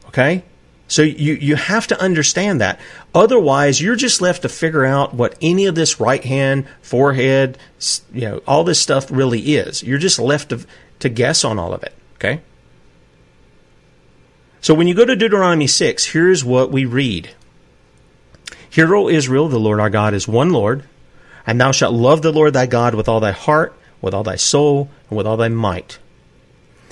Okay? So you, you have to understand that. Otherwise, you're just left to figure out what any of this right hand, forehead, you know, all this stuff really is. You're just left to, to guess on all of it. Okay? So when you go to Deuteronomy 6, here's what we read. Hear, O Israel, the Lord our God is one Lord, and thou shalt love the Lord thy God with all thy heart, with all thy soul, and with all thy might.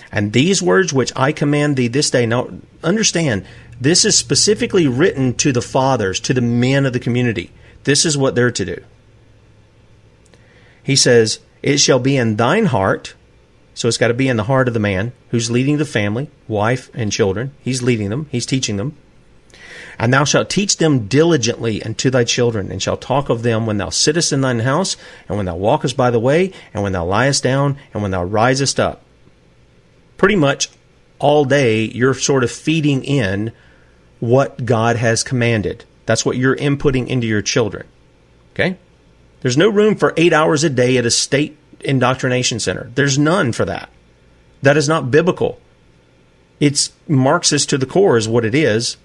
And these words which I command thee this day, now understand, this is specifically written to the fathers, to the men of the community. This is what they're to do. He says, It shall be in thine heart, so it's got to be in the heart of the man who's leading the family, wife, and children. He's leading them, he's teaching them. And thou shalt teach them diligently unto thy children, and shalt talk of them when thou sittest in thine house, and when thou walkest by the way, and when thou liest down, and when thou risest up. Pretty much all day, you're sort of feeding in what God has commanded. That's what you're inputting into your children. Okay? There's no room for eight hours a day at a state indoctrination center. There's none for that. That is not biblical. It's Marxist to the core, is what it is.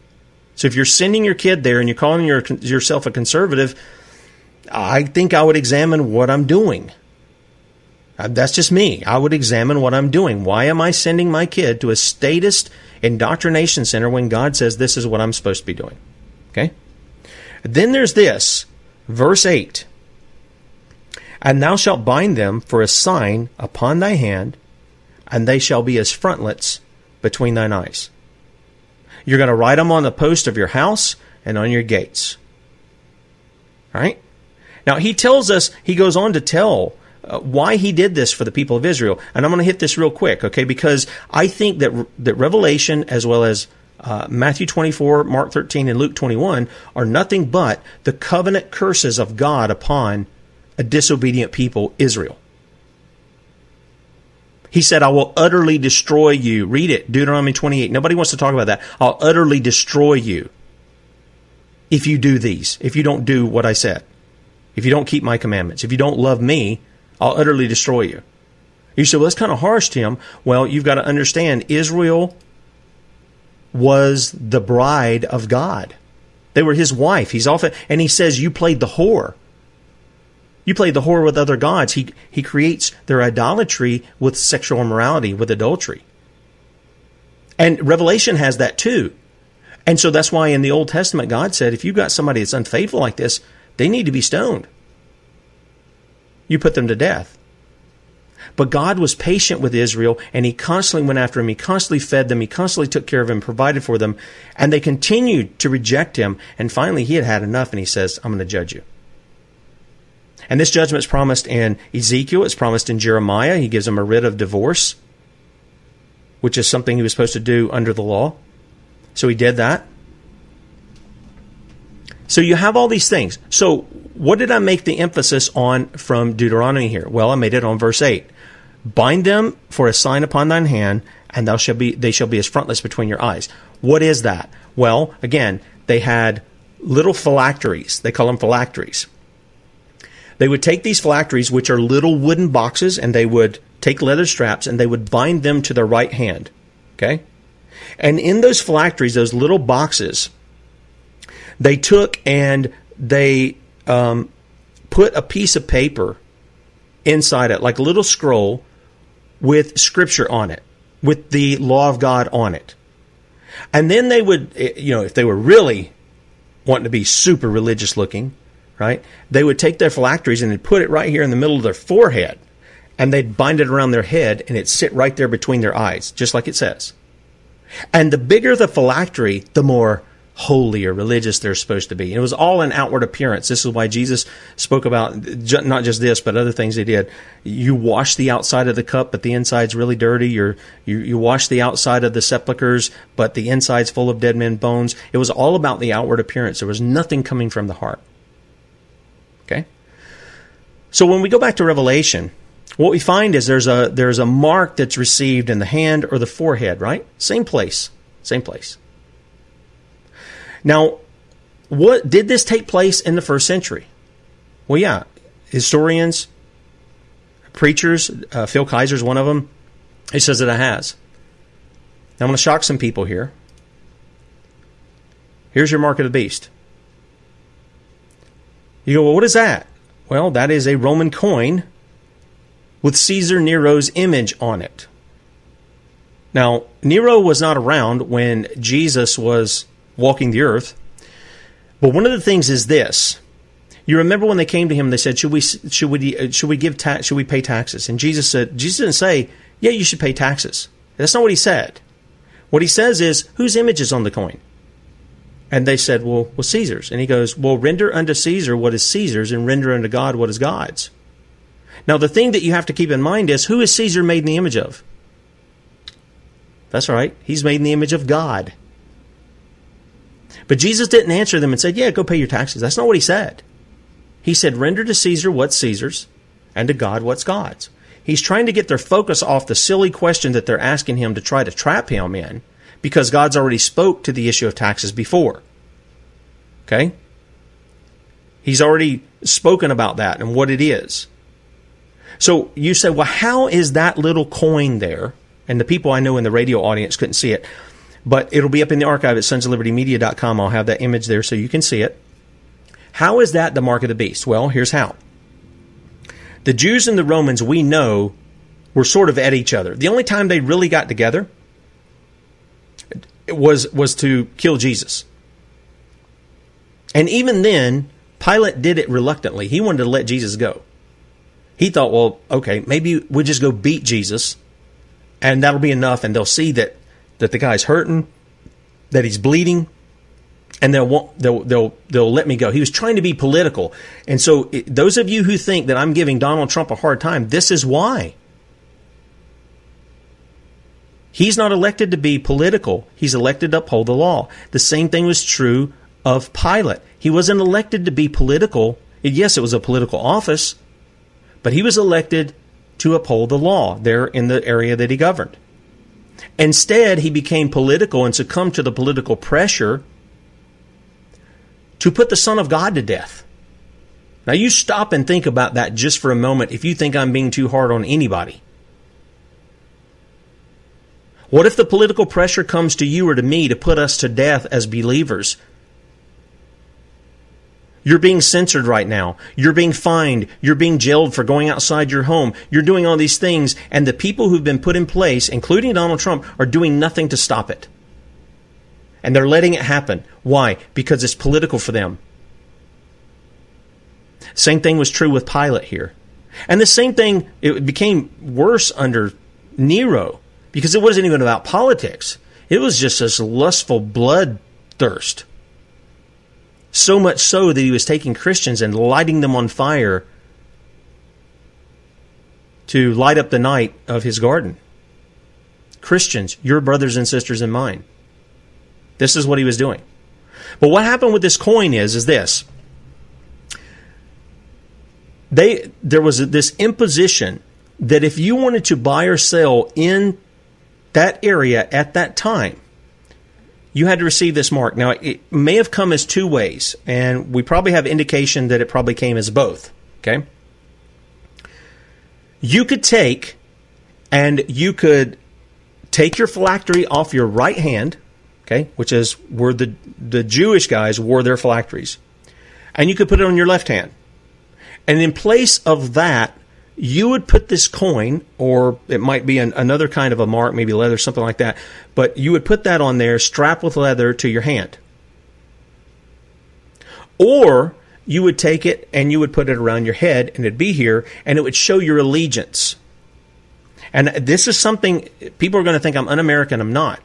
So if you're sending your kid there and you're calling your, yourself a conservative, I think I would examine what I'm doing. Uh, that's just me. I would examine what I'm doing. Why am I sending my kid to a statist indoctrination center when God says this is what I'm supposed to be doing? Okay? Then there's this, verse 8. And thou shalt bind them for a sign upon thy hand, and they shall be as frontlets between thine eyes. You're going to write them on the post of your house and on your gates. All right? Now, he tells us, he goes on to tell uh, why he did this for the people of Israel. And I'm going to hit this real quick, okay? Because I think that, that Revelation, as well as uh, Matthew 24, Mark 13, and Luke 21, are nothing but the covenant curses of God upon a disobedient people, Israel. He said, I will utterly destroy you. Read it, Deuteronomy 28. Nobody wants to talk about that. I'll utterly destroy you if you do these, if you don't do what I said, if you don't keep my commandments, if you don't love me, I'll utterly destroy you. You say, well, that's kind of harsh, Tim. Well, you've got to understand Israel was the bride of God. They were his wife. He's often, and he says, you played the whore. You played the whore with other gods. He, he creates their idolatry with sexual immorality, with adultery. And Revelation has that too. And so that's why in the Old Testament, God said, if you've got somebody that's unfaithful like this, they need to be stoned. You put them to death. But God was patient with Israel and he constantly went after him. He constantly fed them. He constantly took care of him, provided for them. And they continued to reject him. And finally, he had had enough and he says, I'm going to judge you. And this judgment is promised in Ezekiel, it's promised in Jeremiah. He gives them a writ of divorce, which is something he was supposed to do under the law. So he did that. So you have all these things. So what did I make the emphasis on from Deuteronomy here? Well, I made it on verse 8. Bind them for a sign upon thine hand, and thou shall be they shall be as frontlets between your eyes. What is that? Well, again, they had little phylacteries. They call them phylacteries. They would take these phylacteries, which are little wooden boxes, and they would take leather straps and they would bind them to their right hand. Okay? And in those phylacteries, those little boxes, they took and they um, put a piece of paper inside it, like a little scroll with scripture on it, with the law of God on it. And then they would, eh, you know, if they were really wanting to be super religious looking, right, they would take their phylacteries and put it right here in the middle of their forehead and they'd bind it around their head and it'd sit right there between their eyes, just like it says. And the bigger the phylactery, the more holy or religious they're supposed to be. It was all an outward appearance. This is why Jesus spoke about not just this, but other things he did. You wash the outside of the cup, but the inside's really dirty. You're, you you wash the outside of the sepulchres, but the inside's full of dead men bones. It was all about the outward appearance. There was nothing coming from the heart. Okay. So when we go back to Revelation, what we find is there's a there's a mark that's received in the hand or the forehead, right? Same place, same place. Now, what did this take place in the first century? Well, yeah, historians, preachers, uh, Phil Kayser's one of them. He says that it has. Now, I'm going to shock some people here. Here's your mark of the beast. You go, well, what is that? Well, that is a Roman coin with Caesar Nero's image on it. Now, Nero was not around when Jesus was walking the earth. But one of the things is this. You remember when they came to him, they said, "Should we should we uh, should we give tax? Should we pay taxes?" And Jesus said, "Jesus didn't say, yeah, you should pay taxes. That's not what he said. What he says is, whose image is on the coin?" And they said, "Well, well, Caesar's." And he goes, "Well, render unto Caesar what is Caesar's, and render unto God what is God's." Now, the thing that you have to keep in mind is who is Caesar made in the image of? That's right. He's made in the image of God. But Jesus didn't answer them and said, Yeah, go pay your taxes. That's not what he said. He said, Render to Caesar what's Caesar's and to God what's God's. He's trying to get their focus off the silly question that they're asking him to try to trap him in because God's already spoke to the issue of taxes before. Okay? He's already spoken about that and what it is. So you say, well, how is that little coin there? And the people I know in the radio audience couldn't see it, but it'll be up in the archive at sonsoflibertymedia.com. I'll have that image there so you can see it. How is that the mark of the beast? Well, here's how. The Jews and the Romans, we know, were sort of at each other. The only time they really got together was was to kill Jesus. And even then, Pilate did it reluctantly. He wanted to let Jesus go. He thought, well, okay, maybe we'll just go beat Jesus and that'll be enough and they'll see that, that the guy's hurting, that he's bleeding, and they'll, they'll, they'll, they'll let me go. He was trying to be political. And so it, those of you who think that I'm giving Donald Trump a hard time, this is why. He's not elected to be political. He's elected to uphold the law. The same thing was true of Pilate. He wasn't elected to be political. Yes, it was a political office, but he was elected to uphold the law there in the area that he governed. Instead, he became political and succumbed to the political pressure to put the Son of God to death. Now, you stop and think about that just for a moment if you think I'm being too hard on anybody. What if the political pressure comes to you or to me to put us to death as believers? You're being censored right now. You're being fined. You're being jailed for going outside your home. You're doing all these things, and the people who've been put in place, including Donald Trump, are doing nothing to stop it. And they're letting it happen. Why? Because it's political for them. Same thing was true with Pilate here. And the same thing, it became worse under Nero because it wasn't even about politics. It was just this lustful bloodthirst so much so that he was taking Christians and lighting them on fire to light up the night of his garden. Christians, your brothers and sisters and mine. This is what he was doing. But what happened with this coin is is this. They there was this imposition that if you wanted to buy or sell in that area at that time, you had to receive this mark. Now, it may have come as two ways, and we probably have indication that it probably came as both. Okay? You could take and you could take your phylactery off your right hand, okay, which is where the, the Jewish guys wore their phylacteries, and you could put it on your left hand. And in place of that, you would put this coin, or it might be an, another kind of a mark, maybe leather, something like that, but you would put that on there, strapped with leather to your hand. Or you would take it and you would put it around your head, and it'd be here, and it would show your allegiance. And this is something people are going to think I'm un American. I'm not.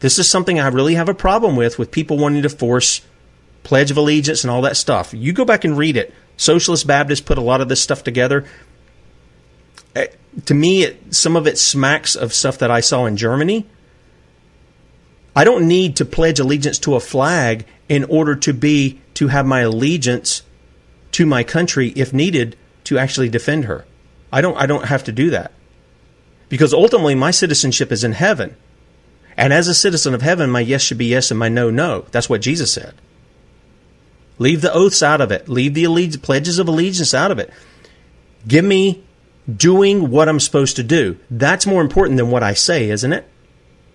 This is something I really have a problem with, with people wanting to force Pledge of Allegiance and all that stuff. You go back and read it. Socialist Baptists put a lot of this stuff together. Eh, to me, it, some of it smacks of stuff that I saw in Germany. I don't need to pledge allegiance to a flag in order to be to have my allegiance to my country if needed to actually defend her. I don't I don't have to do that. Because ultimately my citizenship is in heaven. And as a citizen of heaven, my yes should be yes and my no no. That's what Jesus said. Leave the oaths out of it. Leave the pledges of allegiance out of it. Give me doing what I'm supposed to do. That's more important than what I say, isn't it?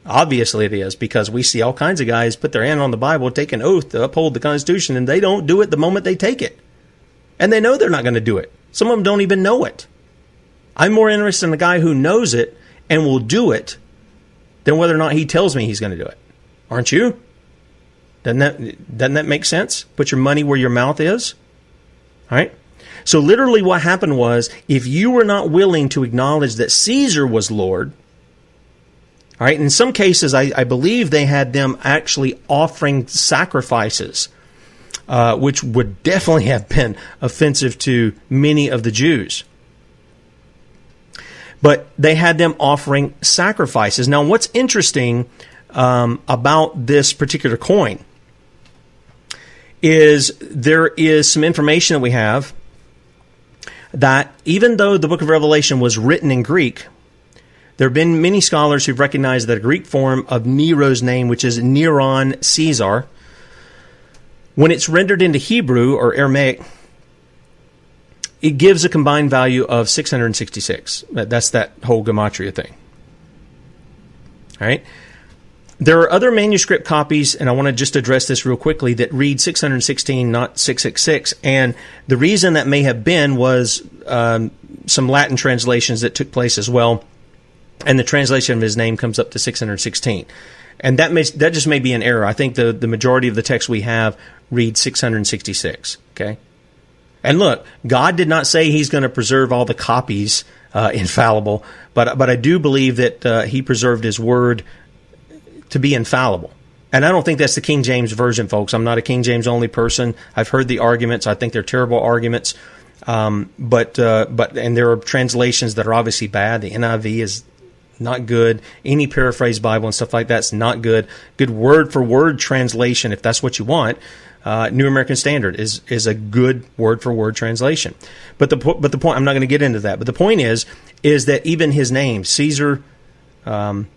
Obviously it is, because we see all kinds of guys put their hand on the Bible, take an oath to uphold the Constitution, and they don't do it the moment they take it. And they know they're not going to do it. Some of them don't even know it. I'm more interested in the guy who knows it and will do it than whether or not he tells me he's going to do it. Aren't you? Doesn't that, doesn't that make sense? Put your money where your mouth is. All right? So, literally, what happened was if you were not willing to acknowledge that Caesar was Lord, all right, in some cases, I, I believe they had them actually offering sacrifices, uh, which would definitely have been offensive to many of the Jews but they had them offering sacrifices. Now, what's interesting um, about this particular coin is there is some information that we have that even though the book of Revelation was written in Greek, there have been many scholars who've recognized that a Greek form of Nero's name, which is Neron Caesar, when it's rendered into Hebrew or Aramaic, it gives a combined value of 666. That's that whole gematria thing. All right. There are other manuscript copies, and I want to just address this real quickly, that read 616, not 666. And the reason that may have been was um, some Latin translations that took place as well. And the translation of his name comes up to 616. And that may, that just may be an error. I think the, the majority of the text we have read 666. Okay. And look, God did not say He's going to preserve all the copies uh, infallible, but but I do believe that uh, He preserved His word to be infallible. And I don't think that's the King James version, folks. I'm not a King James only person. I've heard the arguments. I think they're terrible arguments. Um, but uh, but and there are translations that are obviously bad. The NIV is not good. Any paraphrase Bible and stuff like that's not good. Good word for word translation, if that's what you want uh, New American Standard is is a good word for word translation. But the but the point I'm not going to get into that. But the point is is that even his name Caesar, um,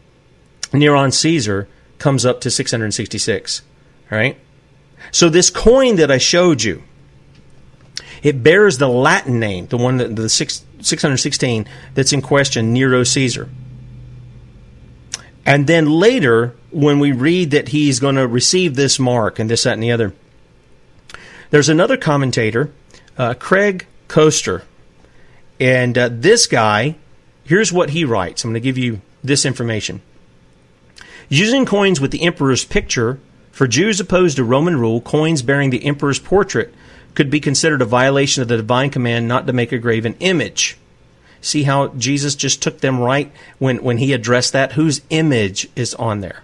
Neron Caesar comes up to 666. All right. So this coin that I showed you, it bears the Latin name, the one that the six, 616 that's in question, Nero Caesar. And then later, when we read that he's going to receive this mark and this, that, and the other, there's another commentator, uh, Craig Koester, and uh, this guy, here's what he writes. I'm going to give you this information. Using coins with the emperor's picture, for Jews opposed to Roman rule, coins bearing the emperor's portrait could be considered a violation of the divine command not to make a graven image. See how Jesus just took them right when, when he addressed that? Whose image is on there?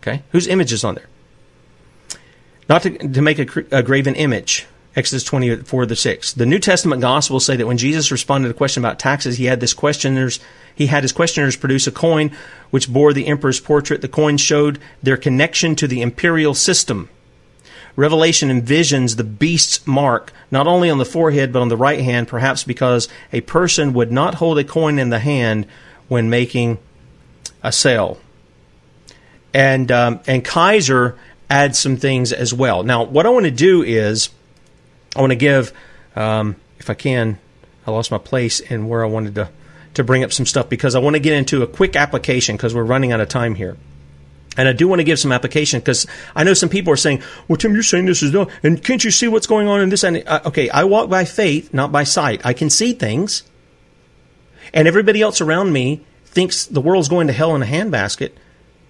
Okay? Whose image is on there? not to, to make a, a graven image. Exodus 24 to 6. The New Testament Gospels say that when Jesus responded to a question about taxes, he had this questioners he had his questioners produce a coin which bore the emperor's portrait. The coin showed their connection to the imperial system. Revelation envisions the beast's mark not only on the forehead but on the right hand, perhaps because a person would not hold a coin in the hand when making a sale. And um, and Kayser adds some things as well. Now, what I want to do is I want to give, um, if I can, I lost my place and where I wanted to to bring up some stuff because I want to get into a quick application because we're running out of time here. And I do want to give some application because I know some people are saying, "Well, Tim, you're saying this is no, and can't you see what's going on in this?" And uh, okay, I walk by faith, not by sight. I can see things, and everybody else around me thinks the world's going to hell in a handbasket.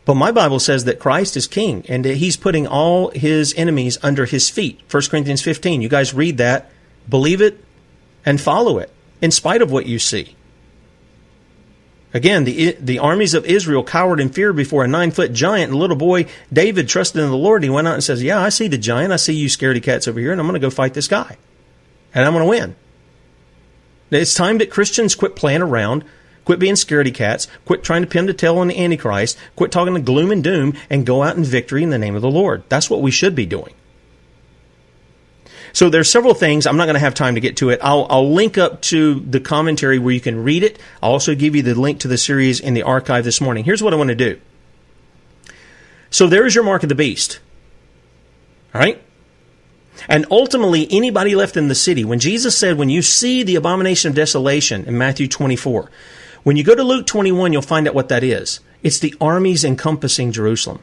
But my Bible says that Christ is king and that he's putting all his enemies under his feet. 1 Corinthians 15. You guys read that, believe it, and follow it in spite of what you see. Again, the, the armies of Israel cowered in fear before a nine foot giant, and little boy David trusted in the Lord. He went out and says, Yeah, I see the giant. I see you scaredy cats over here, and I'm going to go fight this guy. And I'm going to win. It's time that Christians quit playing around, quit being scaredy cats, quit trying to pin the tail on the Antichrist, quit talking to gloom and doom, and go out in victory in the name of the Lord. That's what we should be doing. So there's several things. I'm not going to have time to get to it. I'll, I'll link up to the commentary where you can read it. I'll also give you the link to the series in the archive this morning. Here's what I want to do. So there's your mark of the beast. All right? And ultimately, anybody left in the city, when Jesus said, when you see the abomination of desolation in Matthew 24, when you go to Luke 21, you'll find out what that is. It's the armies encompassing Jerusalem.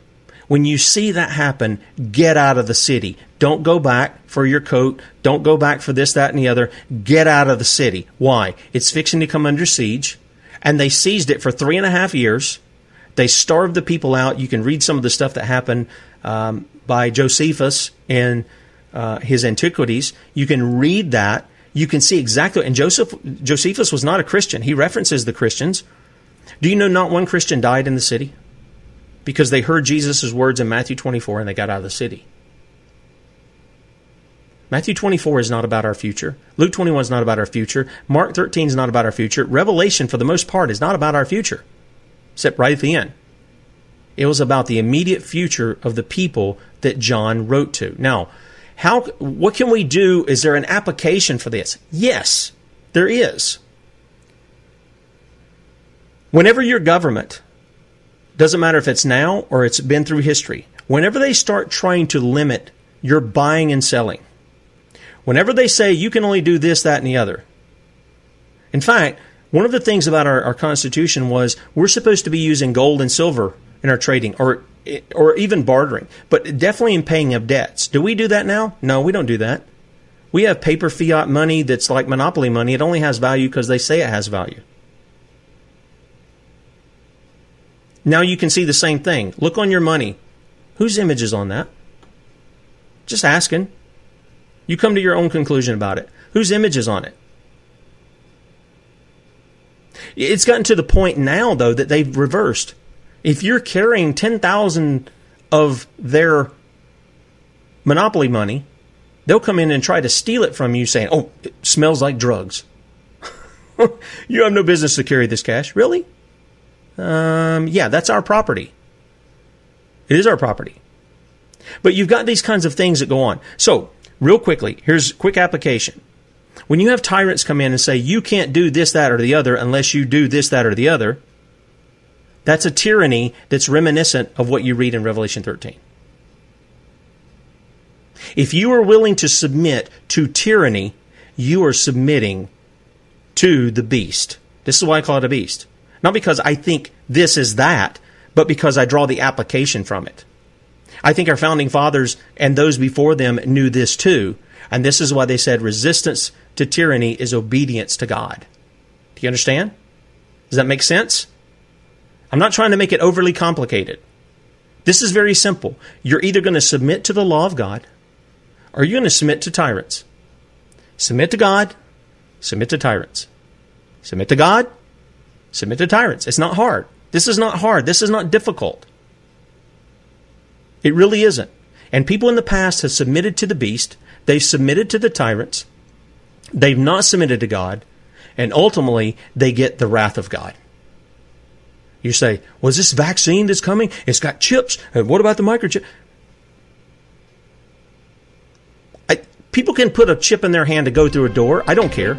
When you see that happen, get out of the city. Don't go back for your coat. Don't go back for this, that, and the other. Get out of the city. Why? It's fixing to come under siege. And they seized it for three and a half years. They starved the people out. You can read some of the stuff that happened um, by Josephus in uh, his Antiquities. You can read that. You can see exactly. And Joseph, Josephus was not a Christian. He references the Christians. Do you know not one Christian died in the city? because they heard Jesus' words in Matthew 24 and they got out of the city. Matthew 24 is not about our future. Luke 21 is not about our future. Mark 13 is not about our future. Revelation, for the most part, is not about our future, except right at the end. It was about the immediate future of the people that John wrote to. Now, how, what can we do? Is there an application for this? Yes, there is. Whenever your government doesn't matter if it's now or it's been through history. Whenever they start trying to limit your buying and selling, whenever they say you can only do this, that, and the other. In fact, one of the things about our, our Constitution was we're supposed to be using gold and silver in our trading or or even bartering, but definitely in paying of debts. Do we do that now? No, we don't do that. We have paper fiat money that's like monopoly money. It only has value because they say it has value. Now you can see the same thing. Look on your money. Whose image is on that? Just asking. You come to your own conclusion about it. Whose image is on it? It's gotten to the point now, though, that they've reversed. If you're carrying 10,000 of their monopoly money, they'll come in and try to steal it from you saying, oh, it smells like drugs. you have no business to carry this cash. Really? Um, yeah, that's our property. It is our property. But you've got these kinds of things that go on. So, real quickly, here's quick application. When you have tyrants come in and say, you can't do this, that, or the other unless you do this, that, or the other, that's a tyranny that's reminiscent of what you read in Revelation 13. If you are willing to submit to tyranny, you are submitting to the beast. This is why I call it a beast. Not because I think this is that, but because I draw the application from it. I think our founding fathers and those before them knew this too. And this is why they said resistance to tyranny is obedience to God. Do you understand? Does that make sense? I'm not trying to make it overly complicated. This is very simple. You're either going to submit to the law of God or you're going to submit to tyrants. Submit to God, submit to tyrants. Submit to God, Submit to tyrants. It's not hard. This is not hard. This is not difficult. It really isn't. And people in the past have submitted to the beast, they've submitted to the tyrants, they've not submitted to God, and ultimately they get the wrath of God. You say, was this vaccine that's coming? It's got chips. And what about the microchip? People can put a chip in their hand to go through a door. I don't care.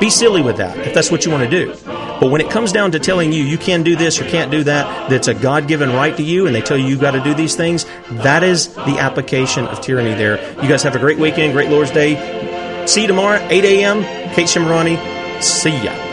Be silly with that if that's what you want to do. But when it comes down to telling you you can do this or can't do that, that's a God given right to you, and they tell you you've got to do these things, that is the application of tyranny there. You guys have a great weekend, great Lord's Day. See you tomorrow, 8 a.m. Kate Shimarani. See ya.